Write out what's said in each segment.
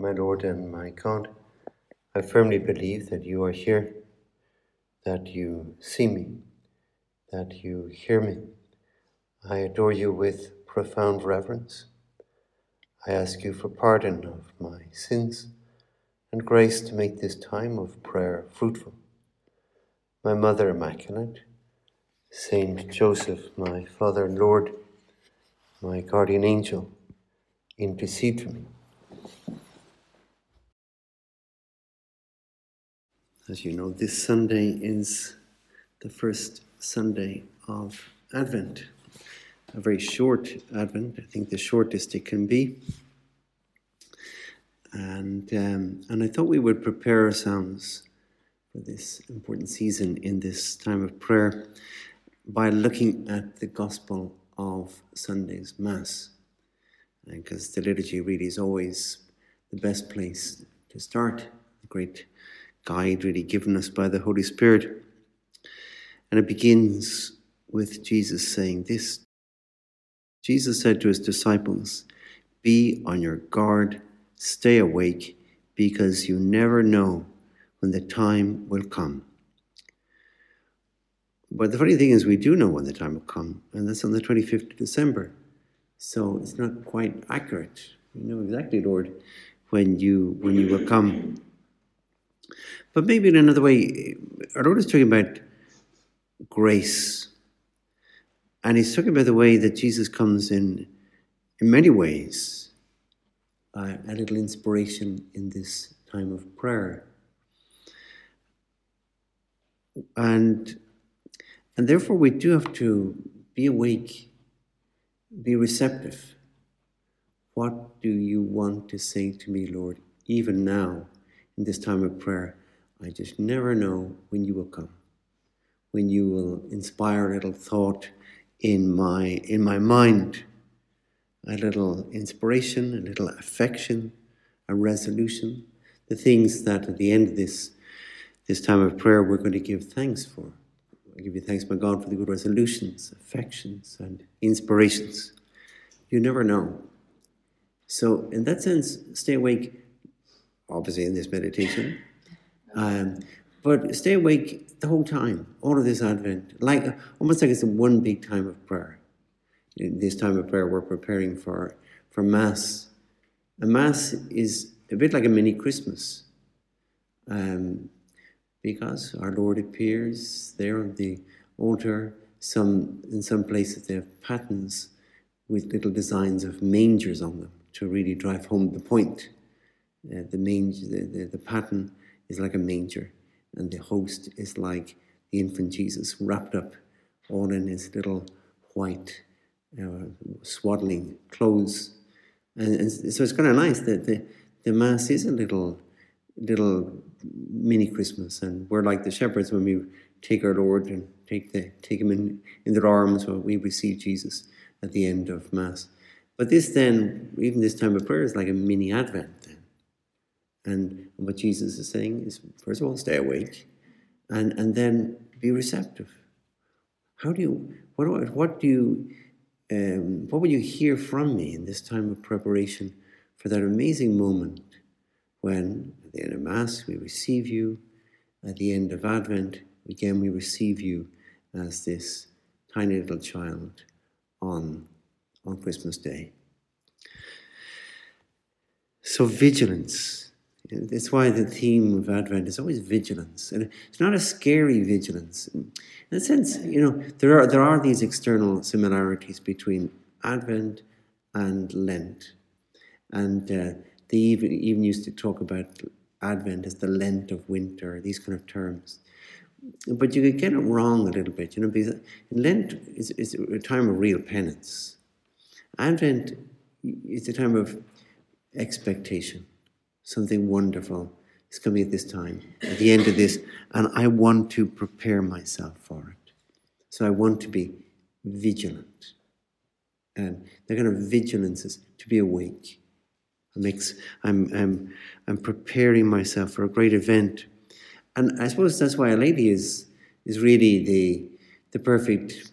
My Lord and my God, I firmly believe that you are here, that you see me, that you hear me. I adore you with profound reverence. I ask you for pardon of my sins and grace to make this time of prayer fruitful. My Mother Immaculate, Saint Joseph, my Father and Lord, my guardian angel, intercede for me. As you know, this Sunday is the first Sunday of Advent, a very short Advent, I think the shortest it can be. And, um, and I thought we would prepare ourselves for this important season in this time of prayer by looking at the Gospel of Sunday's Mass. Because the liturgy really is always the best place to start, the great guide really given us by the Holy Spirit. And it begins with Jesus saying this Jesus said to his disciples, Be on your guard, stay awake, because you never know when the time will come. But the funny thing is, we do know when the time will come, and that's on the 25th of December. So it's not quite accurate. We know exactly, Lord, when you when you will come. But maybe in another way, our Lord is talking about grace. And he's talking about the way that Jesus comes in, in many ways, uh, a little inspiration in this time of prayer. And, and therefore, we do have to be awake, be receptive. What do you want to say to me, Lord, even now in this time of prayer? I just never know when you will come, when you will inspire a little thought in my in my mind, a little inspiration, a little affection, a resolution, the things that at the end of this this time of prayer we're going to give thanks for. I give you thanks, my God, for the good resolutions, affections, and inspirations. You never know. So, in that sense, stay awake, obviously, in this meditation um, but stay awake the whole time, all of this Advent, like almost like it's one big time of prayer. In this time of prayer, we're preparing for for Mass. A Mass is a bit like a mini Christmas, um, because our Lord appears there on the altar. Some in some places they have patens with little designs of mangers on them to really drive home the point. Uh, the manger, the, the, the paten is like a manger, and the host is like the infant Jesus wrapped up all in his little white uh, swaddling clothes. And, and, so it's kind of nice that the, the Mass is a little, little mini Christmas, and we're like the shepherds when we take our Lord and take, the, take him in, in their arms when we receive Jesus at the end of Mass. But this then, even this time of prayer, is like a mini Advent then. And what Jesus is saying is, first of all, stay awake, and and then be receptive. How do you what do, what do you um, what will you hear from me in this time of preparation for that amazing moment when at the end of Mass we receive you, at the end of Advent again we receive you as this tiny little child on on Christmas Day. So vigilance that's why the theme of Advent is always vigilance, and it's not a scary vigilance. In a sense, you know, there are there are these external similarities between Advent and Lent, and uh, they even even used to talk about Advent as the Lent of winter, these kind of terms. But you could get it wrong a little bit, you know, because Lent is, is a time of real penance. Advent is a time of expectation something wonderful is coming at this time, at the end of this, and I want to prepare myself for it. So I want to be vigilant. And the kind of vigilance is to be awake. Makes, I'm, I'm, I'm preparing myself for a great event. And I suppose that's why a lady is, is really the, the perfect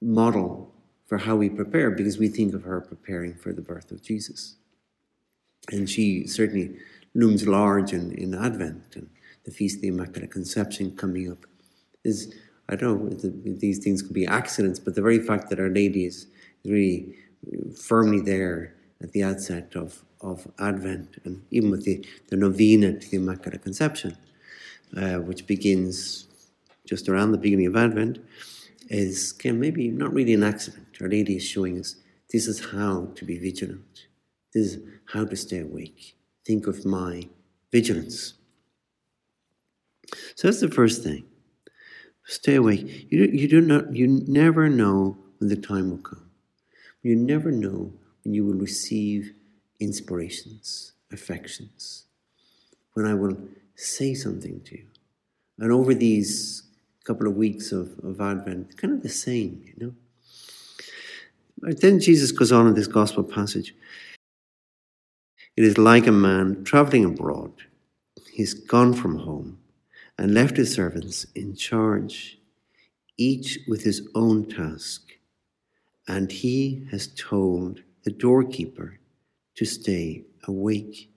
model for how we prepare, because we think of her preparing for the birth of Jesus. And she certainly looms large in, in Advent and the Feast of the Immaculate Conception coming up. Is I don't know if these things could be accidents, but the very fact that Our Lady is really firmly there at the outset of, of Advent and even with the, the novena to the Immaculate Conception, uh, which begins just around the beginning of Advent, is maybe not really an accident. Our Lady is showing us this is how to be vigilant. This is how to stay awake. Think of my vigilance. So that's the first thing. Stay awake. You, you do not you never know when the time will come. You never know when you will receive inspirations, affections, when I will say something to you. And over these couple of weeks of, of Advent, kind of the same, you know. But then Jesus goes on in this gospel passage. It is like a man traveling abroad. He's gone from home and left his servants in charge, each with his own task. And he has told the doorkeeper to stay awake.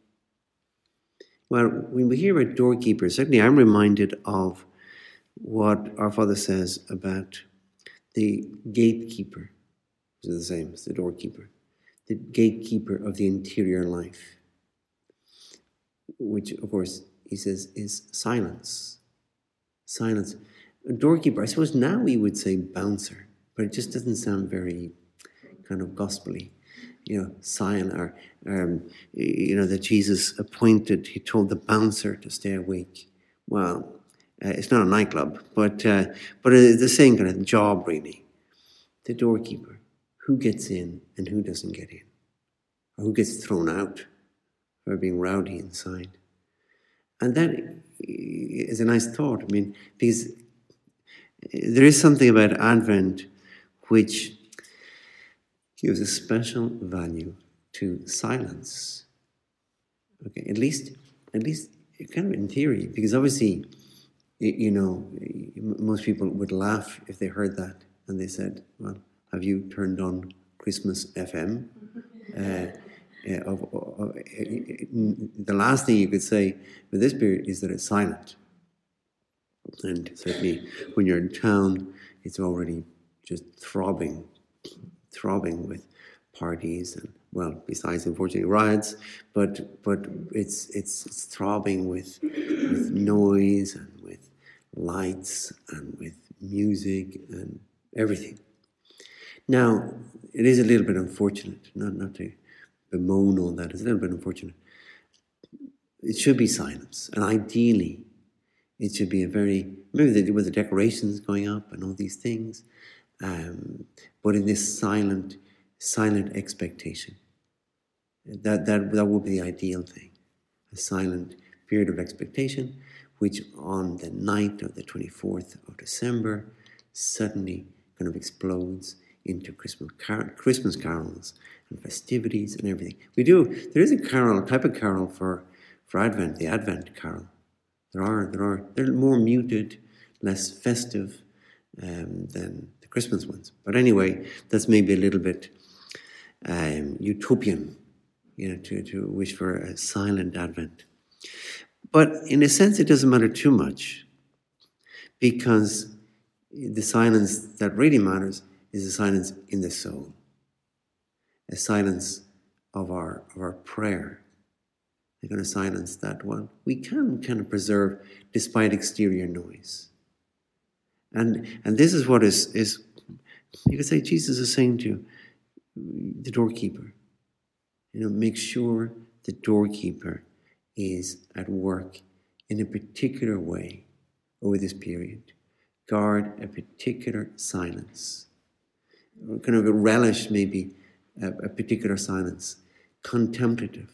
Well, when we hear about doorkeepers, certainly I'm reminded of what our Father says about the gatekeeper, which is the same as the doorkeeper, the gatekeeper of the interior life, which, of course, he says is silence. Silence. A doorkeeper, I suppose now we would say bouncer, but it just doesn't sound very kind of gospelly you know, sign or, um, you know, that Jesus appointed, he told the bouncer to stay awake. Well, uh, it's not a nightclub, but, uh, but the same kind of job, really. The doorkeeper. Who gets in and who doesn't get in? Or who gets thrown out for being rowdy inside? And that is a nice thought. I mean, because there is something about Advent which gives a special value to silence. Okay, at least, at least kind of in theory, because obviously, you know, most people would laugh if they heard that and they said, "Well, have you turned on Christmas FM?" Uh, of, of, of, the last thing you could say with this period is that it's silent. And certainly when you're in town, it's already just throbbing throbbing with parties and well, besides unfortunately riots, but but it's it's, it's throbbing with with noise and with lights and with music and everything. Now, it is a little bit unfortunate, not not to bemoan all that. It's a little bit unfortunate. It should be silence, and ideally, it should be a very maybe with the decorations going up and all these things, um, but in this silent, silent expectation. That, that, that would be the ideal thing a silent period of expectation, which on the night of the 24th of December suddenly kind of explodes into Christmas, car- Christmas carols and festivities and everything. We do, there is a carol, a type of carol for, for Advent, the Advent carol. There are, there are, they're more muted, less festive um, than the Christmas ones. But anyway, that's maybe a little bit um, utopian, you know, to, to wish for a silent Advent. But in a sense, it doesn't matter too much because the silence that really matters is a silence in the soul, a silence of our, of our prayer, the kind of silence that one we can kind of preserve despite exterior noise. And, and this is what is, is, you could say Jesus is saying to the doorkeeper, you know, make sure the doorkeeper is at work in a particular way over this period. Guard a particular silence, kind of relish maybe a, a particular silence, contemplative,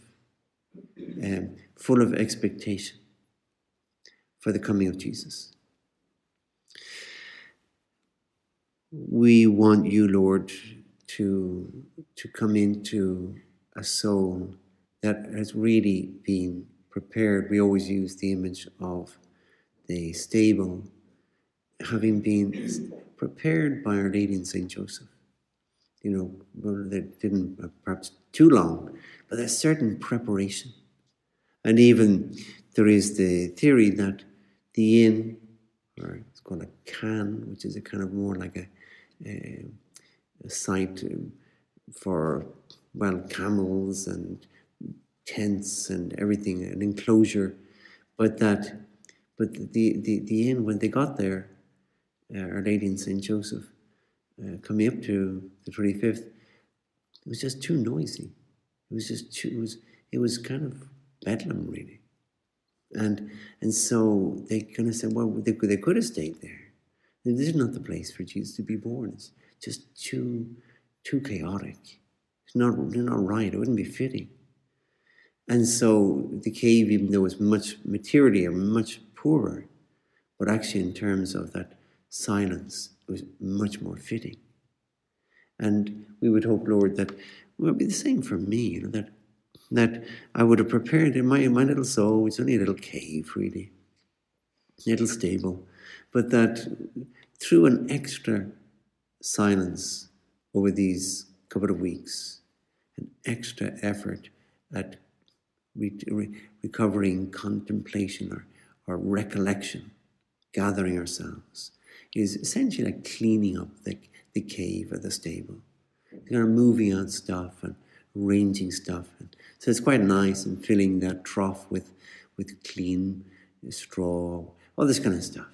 um, full of expectation for the coming of Jesus. we want you, Lord, to, to come into a soul that has really been prepared. We always use the image of the stable having been prepared by Our Lady and Saint Joseph. you know, well, they didn't uh, perhaps too long, but there's certain preparation. And even there is the theory that the inn, or it's called a khan, which is a kind of more like a, a, a site um, for, well, camels and tents and everything, an enclosure, but that, but the, the, the inn, when they got there, Our Lady in St. Joseph, uh, coming up to the 25th, it was just too noisy. It was just too, it was, it was kind of bedlam, really. And, and so they kind of said, well, they, they could have stayed there. This is not the place for Jesus to be born. It's just too, too chaotic. It's not, not right. It wouldn't be fitting. And so the cave, even though it was much materially much poorer, but actually in terms of that silence, was much more fitting. And we would hope, Lord, that it would be the same for me, you know, that that I would have prepared in my, my little soul, it's only a little cave, really, little stable, but that through an extra silence over these couple of weeks, an extra effort at re- re- recovering contemplation or, or recollection, gathering ourselves, is essentially like cleaning up the, the cave or the stable. You know, moving out stuff and arranging stuff. And so it's quite nice and filling that trough with, with clean straw, all this kind of stuff.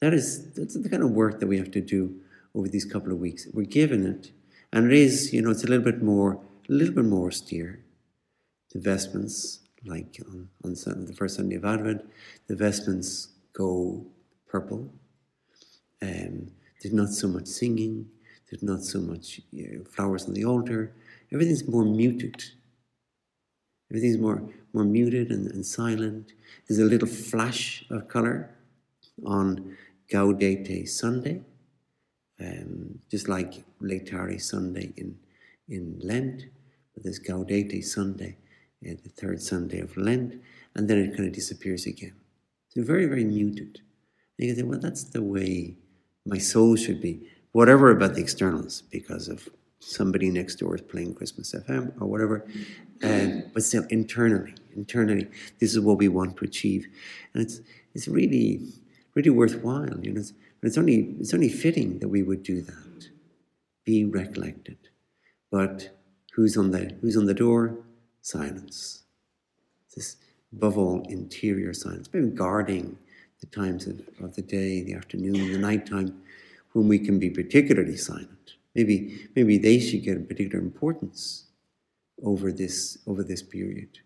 That is that's the kind of work that we have to do over these couple of weeks. We're given it, and it is, you know, it's a little bit more, a little bit more austere. The vestments, like on, on the first Sunday of Advent, the vestments go purple. Um, there's not so much singing. There's not so much you know, flowers on the altar. Everything's more muted. Everything's more, more muted and, and silent. There's a little flash of colour on Gaudete Sunday, um, just like Laetare Sunday in, in Lent. But there's Gaudete Sunday, uh, the third Sunday of Lent, and then it kind of disappears again. So very, very muted. And you can say, well, that's the way my soul should be whatever about the externals because of somebody next door is playing Christmas FM or whatever. And but still internally, internally, this is what we want to achieve. And it's it's really, really worthwhile. You know, it's, it's only it's only fitting that we would do that. Be recollected. But who's on the who's on the door? Silence. This above all interior silence. Maybe guarding the times of, of the day, the afternoon, the nighttime when we can be particularly silent. Maybe, maybe they should get a particular importance over this, over this period.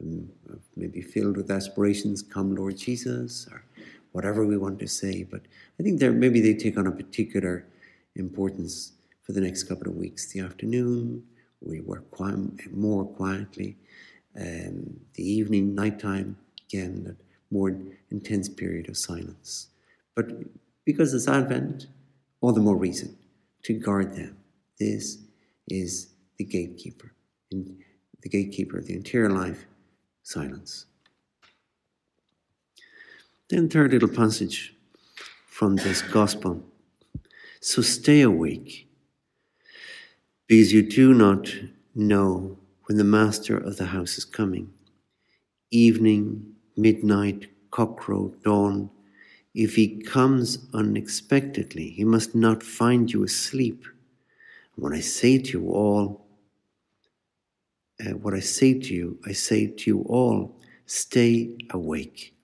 Um, maybe filled with aspirations, come Lord Jesus, or whatever we want to say. But I think there maybe they take on a particular importance for the next couple of weeks. The afternoon, we work quiet, more quietly. Um, the evening, nighttime, again, more intense period of silence. But because it's Advent, all the more reason to guard them. This is the gatekeeper, in the gatekeeper of the interior life, silence. Then, third little passage from this gospel. So stay awake, because you do not know when the master of the house is coming. Evening, midnight, cockcrow, dawn, if he comes unexpectedly, he must not find you asleep. When I say to you all, uh, what I say to you, I say to you all, stay awake.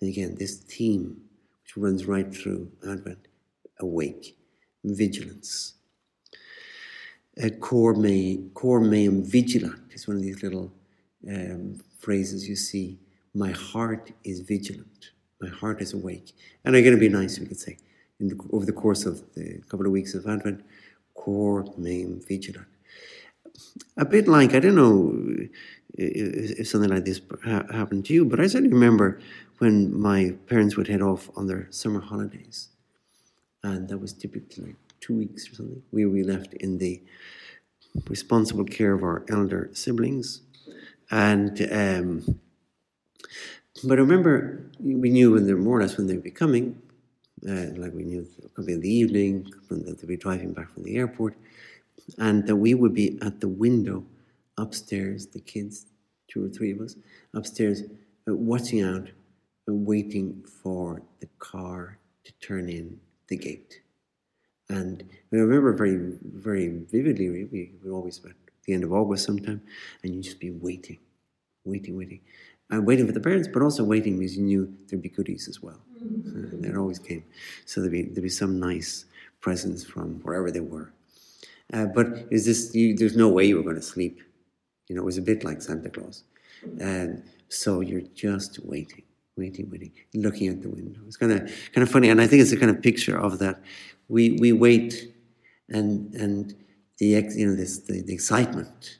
And again, this theme which runs right through Advent awake, vigilance. Uh, cor, me, cor meum vigilant is one of these little um, phrases you see. My heart is vigilant. My heart is awake. And I'm going to be nice, we could say, the, over the course of the couple of weeks of Advent, cor meum vigilant. A bit like, I don't know if something like this happened to you, but I certainly remember when my parents would head off on their summer holidays. And that was typically two weeks or something. We were left in the responsible care of our elder siblings. And um, but I remember we knew when they're more or less when they'd be coming, uh, like we knew be in the evening, when they'd be driving back from the airport. and that we would be at the window upstairs, the kids, two or three of us, upstairs, uh, watching out and waiting for the car to turn in the gate. And I remember very, very vividly, we were always at the end of August sometime, and you'd just be waiting, waiting, waiting. And waiting for the parents, but also waiting because you knew there'd be goodies as well. Uh, there always came. So there'd be, there'd be some nice presents from wherever they were. Uh, but is this, you, there's no way you were going to sleep. You know, it was a bit like Santa Claus. And so you're just waiting, waiting, waiting, looking at the window. It's kind of kind of funny, and I think it's a kind of picture of that. We we wait, and and the you know this the, the excitement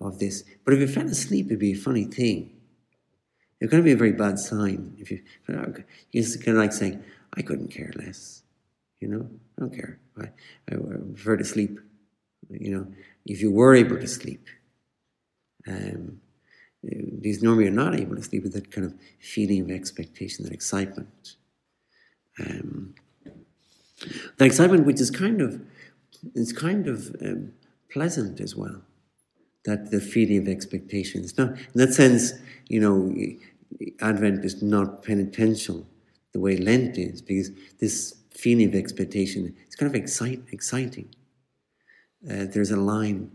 of this. But if you fell asleep, it'd be a funny thing. It's going to be a very bad sign if you. It's kind of like saying, "I couldn't care less," you know. I don't care. I, I prefer to sleep. You know, if you were able to sleep, um, because normally you're not able to sleep with that kind of feeling of expectation, that excitement. Um, that excitement, which is kind of, it's kind of um, pleasant as well. That the feeling of expectation. It's not in that sense. You know, Advent is not penitential the way Lent is, because this feeling of expectation is kind of excite, exciting. Uh, there's a line,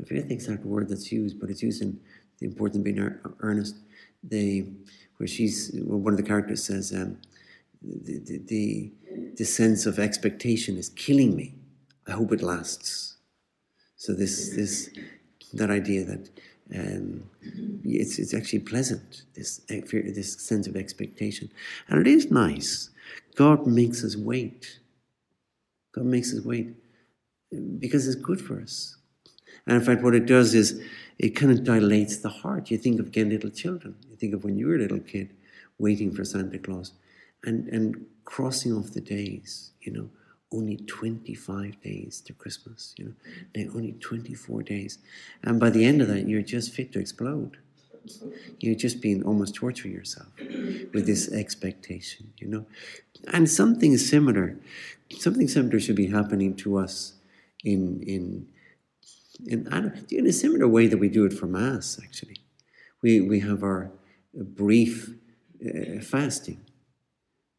I forget the exact word that's used, but it's used in the important being earnest. They, where she's well, one of the characters says, um, the, the, the, the sense of expectation is killing me. I hope it lasts. So this this that idea that um, it's it's actually pleasant this this sense of expectation, and it is nice. God makes us wait. God makes us wait because it's good for us. And in fact, what it does is it kind of dilates the heart. You think of again little children. You think of when you were a little kid waiting for Santa Claus and, and crossing off the days, you know, only 25 days to Christmas, you know, now only 24 days. And by the end of that, you're just fit to explode. You're just being almost torturing yourself with this expectation, you know. And something similar, something similar should be happening to us in in in, in a similar way that we do it for Mass, actually. We, we have our brief uh, fasting,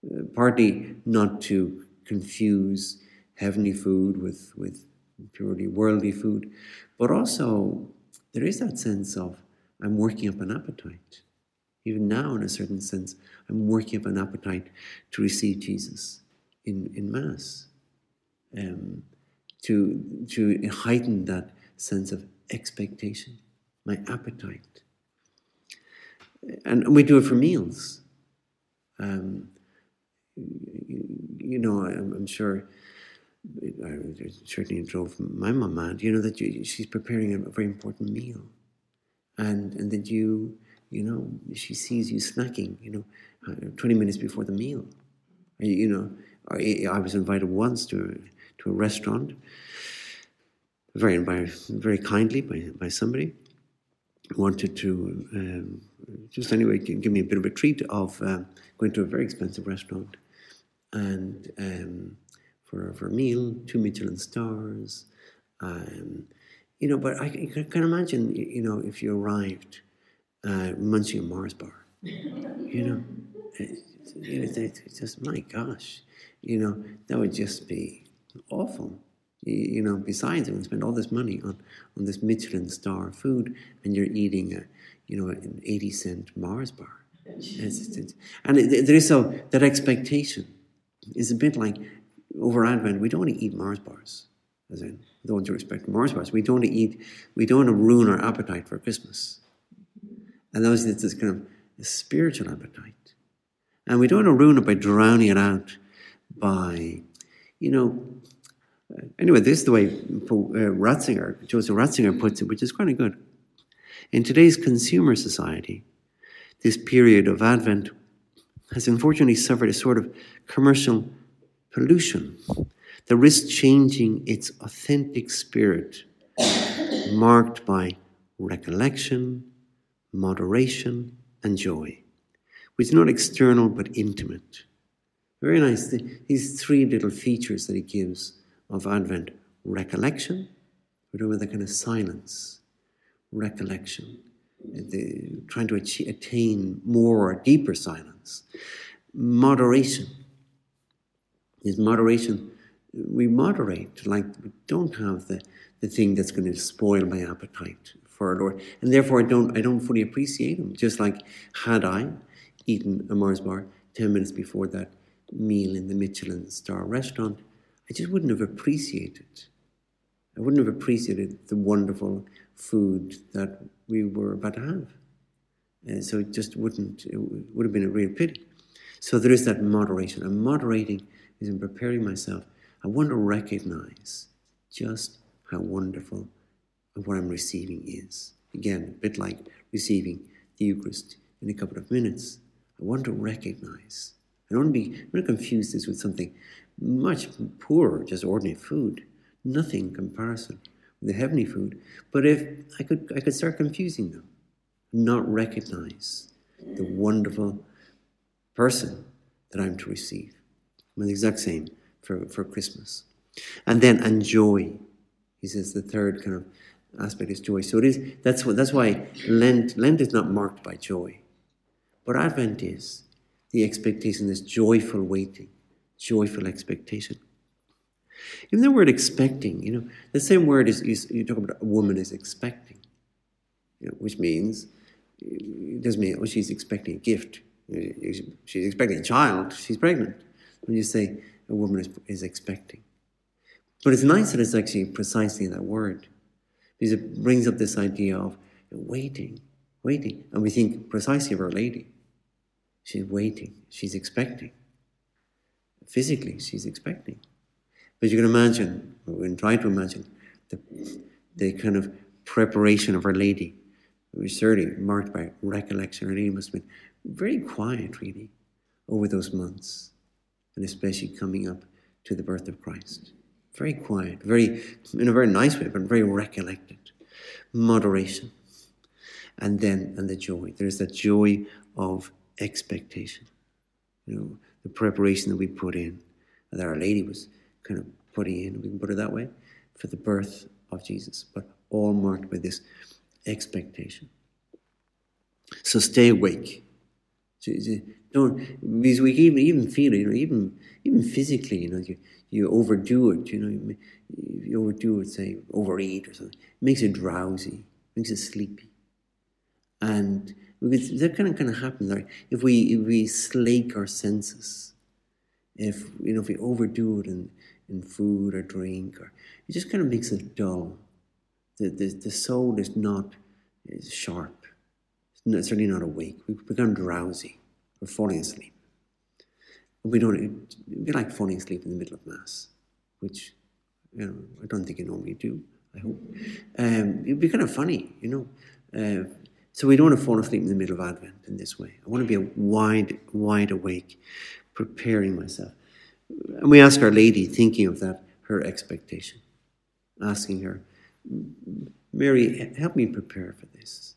uh, partly not to confuse heavenly food with, with purely worldly food, but also there is that sense of I'm working up an appetite. Even now, in a certain sense, I'm working up an appetite to receive Jesus in, in Mass, um, to, to heighten that sense of expectation, my appetite. And we do it for meals. Um, you know, I'm, I'm sure it certainly drove my mum mad, you know, that you, she's preparing a very important meal. And, and that you, you know, she sees you snacking, you know, uh, 20 minutes before the meal. You know, I was invited once to, to a restaurant very very kindly by, by somebody wanted to um, just anyway give me a bit of a treat of um, going to a very expensive restaurant and um, for, meal, two Michelin stars. Um, you know, but I can imagine, you know, if you arrived uh, munching a Mars bar, you know, it's, it's just, my gosh, you know, that would just be awful you know, besides, you spend all this money on, on this Michelin star food, and you're eating a, you know, an 80 cent Mars bar. And it, there is so that expectation is a bit like over Advent. We don't want to eat Mars bars, as in the ones you expect Mars bars. We don't want to eat. We don't want to ruin our appetite for Christmas. And those it's this kind of a spiritual appetite, and we don't want to ruin it by drowning it out by, you know, Anyway, this is the way uh, Ratzinger, Joseph Ratzinger puts it, which is quite good. In today's consumer society, this period of Advent has unfortunately suffered a sort of commercial pollution that risks changing its authentic spirit, marked by recollection, moderation, and joy, which is not external but intimate. Very nice. These three little features that he gives of Advent recollection, We're talking about kind of silence, recollection, the, trying to achieve, attain more or deeper silence. Moderation. Is moderation, we moderate, like we don't have the, the thing that's going to spoil my appetite for our Lord. And therefore I don't I don't fully appreciate him. Just like had I eaten a Mars bar ten minutes before that meal in the Michelin star restaurant, I just wouldn't have appreciated. I wouldn't have appreciated the wonderful food that we were about to have. And so it just wouldn't, it would have been a real pity. So there is that moderation. And moderating is in preparing myself. I want to recognize just how wonderful what I'm receiving is. Again, a bit like receiving the Eucharist in a couple of minutes. I want to recognize. I don't want to be, I want to confuse this with something much poorer, just ordinary food. Nothing in comparison the heavenly food. But if I could, I could start confusing them, not recognize the wonderful person that I'm to receive. I'm the exact same for, for Christmas. And then enjoy. He says the third kind of aspect is joy. So it is that's what that's why Lent Lent is not marked by joy. But Advent is the expectation, this joyful waiting, joyful expectation. Even the word expecting, you know, the same word is, you talk about a woman is expecting, you know, which means it doesn't mean oh she's expecting a gift. She's expecting a child, she's pregnant. When you say a woman is, is expecting. But it's nice that it's actually precisely that word. Because it brings up this idea of waiting, waiting. And we think precisely of Our Lady. She's waiting, she's expecting. Physically, she's expecting. But you can imagine, we can try to imagine, the, the kind of preparation of Our Lady. Was certainly marked by recollection. Our Lady must have been very quiet, really, over those months, and especially coming up to the birth of Christ. Very quiet, very, in a very nice way, but very recollected. Moderation. And then, and the joy. There's that joy of expectation. You know, the preparation that we put in, And that Our Lady was kind of putting in, we can put it that way, for the birth of Jesus, but all marked by this expectation. So stay awake. Don't because we even even feel it, you know, even even physically, you know, you, you overdo it, you know, you, you overdo it, say overeat or something, it makes you drowsy, makes you sleepy. And because that kind of kind of happens right? if we if we slake our senses, if you know if we overdo it in, in food or drink, or it just kind of makes it dull. The the, the soul is not is sharp. It's certainly not awake. We become drowsy. We're falling asleep. We don't. Be like falling asleep in the middle of mass, which you know I don't think you normally do. I hope. Um, it'd be kind of funny, you know. Uh, so we don't want to fall asleep in the middle of Advent in this way. I want to be wide, wide awake, preparing myself. And we ask Our Lady, thinking of that, her expectation, asking her, Mary, help me prepare for this.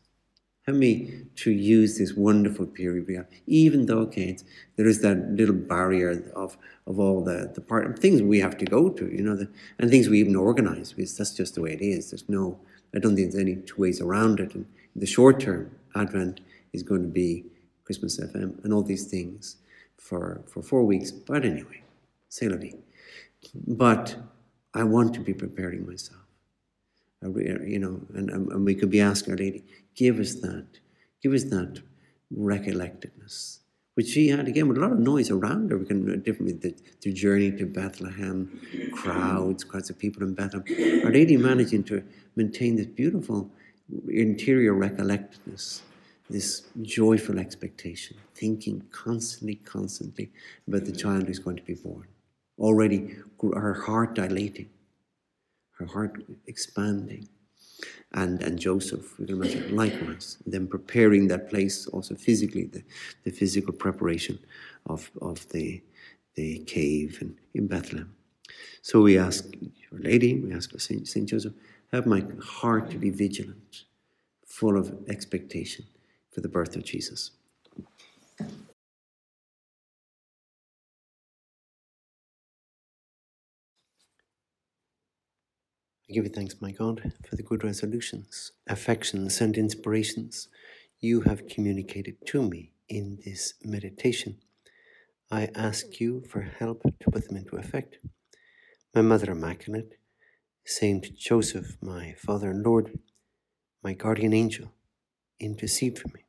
Help me to use this wonderful period we have, even though, okay, there is that little barrier of, of all the, the part things we have to go to, you know, the, and things we even organize, because that's just the way it is. There's no, I don't think there's any two ways around it. And in the short term, Advent is going to be Christmas FM and all these things for, for four weeks. But anyway, c'est la vie. But I want to be preparing myself. You know, and, and we could be asking Our Lady, give us that, give us that recollectedness, which she had again with a lot of noise around her. We can uh, different the, the journey to Bethlehem, crowds, crowds of people in Bethlehem. Our Lady managing to maintain this beautiful interior recollectedness, this joyful expectation, thinking constantly, constantly about the child who's going to be born. Already her heart dilating her heart expanding. And, and Joseph, we can imagine, likewise, then preparing that place also physically, the, the physical preparation of, of the, the cave in, in Bethlehem. So we ask Our Lady, we ask Saint, Saint Joseph, have my heart to be vigilant, full of expectation for the birth of Jesus. I give you thanks, my God, for the good resolutions, affections, and inspirations you have communicated to me in this meditation. I ask you for help to put them into effect. My Mother Immaculate, Saint Joseph, my Father and Lord, my guardian angel, intercede for me.